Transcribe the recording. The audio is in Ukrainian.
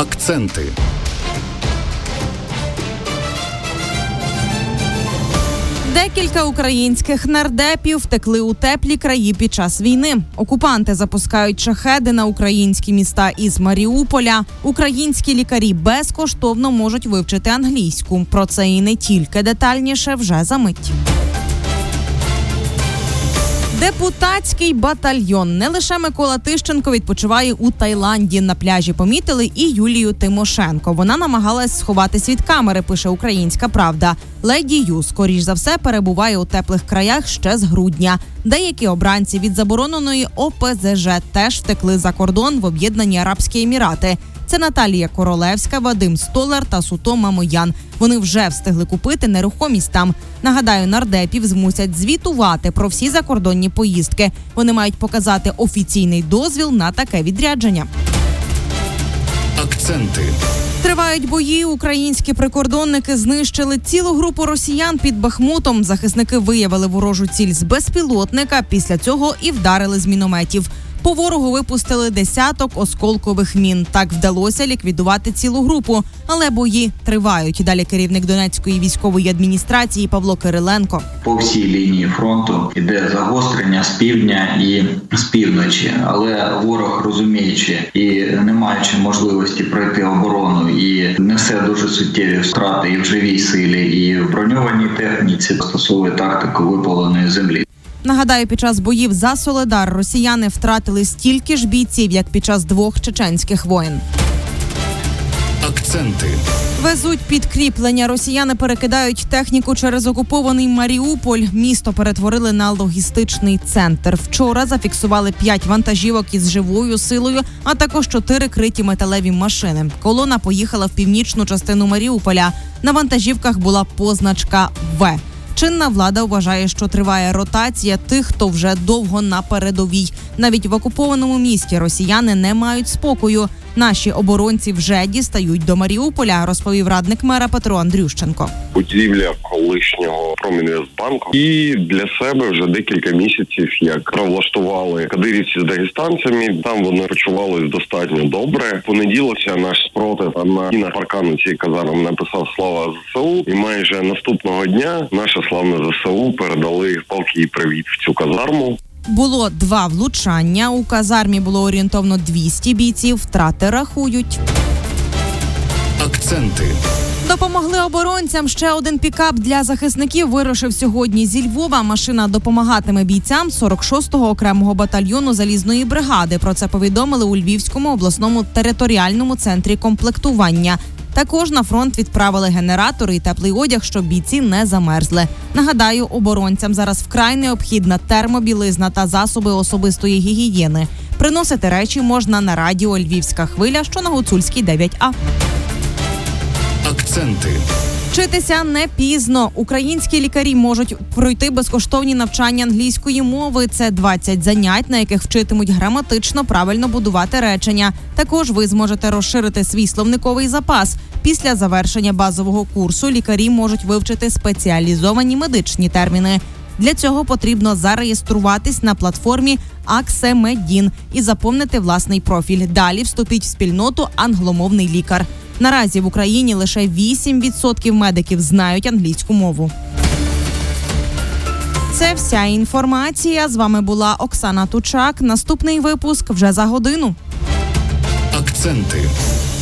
Акценти. Декілька українських нардепів втекли у теплі краї під час війни. Окупанти запускають шахеди на українські міста із Маріуполя. Українські лікарі безкоштовно можуть вивчити англійську. Про це і не тільки детальніше вже за мить. Депутатський батальйон не лише Микола Тищенко відпочиває у Таїланді. На пляжі помітили і Юлію Тимошенко. Вона намагалась сховатись від камери. Пише Українська Правда. Леді Ю, скоріш за все, перебуває у теплих краях ще з грудня. Деякі обранці від забороненої ОПЗЖ теж втекли за кордон в Об'єднані Арабські Емірати. Це Наталія Королевська, Вадим Столар та Суто Мамоян. Вони вже встигли купити нерухомість там. Нагадаю, нардепів змусять звітувати про всі закордонні поїздки. Вони мають показати офіційний дозвіл на таке відрядження. Акценти. Тривають бої. Українські прикордонники знищили цілу групу росіян під Бахмутом. Захисники виявили ворожу ціль з безпілотника. Після цього і вдарили з мінометів. По ворогу випустили десяток осколкових мін. Так вдалося ліквідувати цілу групу, але бої тривають. Далі керівник Донецької військової адміністрації Павло Кириленко. По всій лінії фронту йде загострення з півдня і з півночі, але ворог розуміючи і не маючи можливості пройти оборону, і несе дуже суттєві втрати і в живій силі, і в броньованій техніці застосовує тактику випаленої землі. Нагадаю, під час боїв за Соледар росіяни втратили стільки ж бійців, як під час двох чеченських воєн. Акценти. Везуть підкріплення. Росіяни перекидають техніку через окупований Маріуполь. Місто перетворили на логістичний центр. Вчора зафіксували п'ять вантажівок із живою силою, а також чотири криті металеві машини. Колона поїхала в північну частину Маріуполя. На вантажівках була позначка В. Чинна влада вважає, що триває ротація тих, хто вже довго на передовій. Навіть в окупованому місті росіяни не мають спокою. Наші оборонці вже дістають до Маріуполя, розповів радник мера Петро Андрющенко. будівля колишнього Промінвестбанку. І для себе вже декілька місяців як влаштували кадирівці з дагестанцями. Там вони почувались достатньо добре. Понеділося наш спротив на на паркану цієї казарми написав слава ЗСУ. І майже наступного дня наше славне ЗСУ передали палки і привіт в цю казарму. Було два влучання. У казармі було орієнтовно 200 бійців. Втрати рахують. Акценти. Допомогли оборонцям. Ще один пікап для захисників вирушив сьогодні зі Львова. Машина допомагатиме бійцям 46-го окремого батальйону залізної бригади. Про це повідомили у Львівському обласному територіальному центрі комплектування. Також на фронт відправили генератори і теплий одяг, щоб бійці не замерзли. Нагадаю, оборонцям зараз вкрай необхідна термобілизна та засоби особистої гігієни. Приносити речі можна на радіо Львівська хвиля, що на Гуцульській 9А. Акценти. Вчитися не пізно. Українські лікарі можуть пройти безкоштовні навчання англійської мови. Це 20 занять, на яких вчитимуть граматично правильно будувати речення. Також ви зможете розширити свій словниковий запас. Після завершення базового курсу лікарі можуть вивчити спеціалізовані медичні терміни. Для цього потрібно зареєструватись на платформі Аксемедін і заповнити власний профіль. Далі вступіть в спільноту англомовний лікар. Наразі в Україні лише 8% медиків знають англійську мову. Це вся інформація. З вами була Оксана Тучак. Наступний випуск вже за годину. Акценти.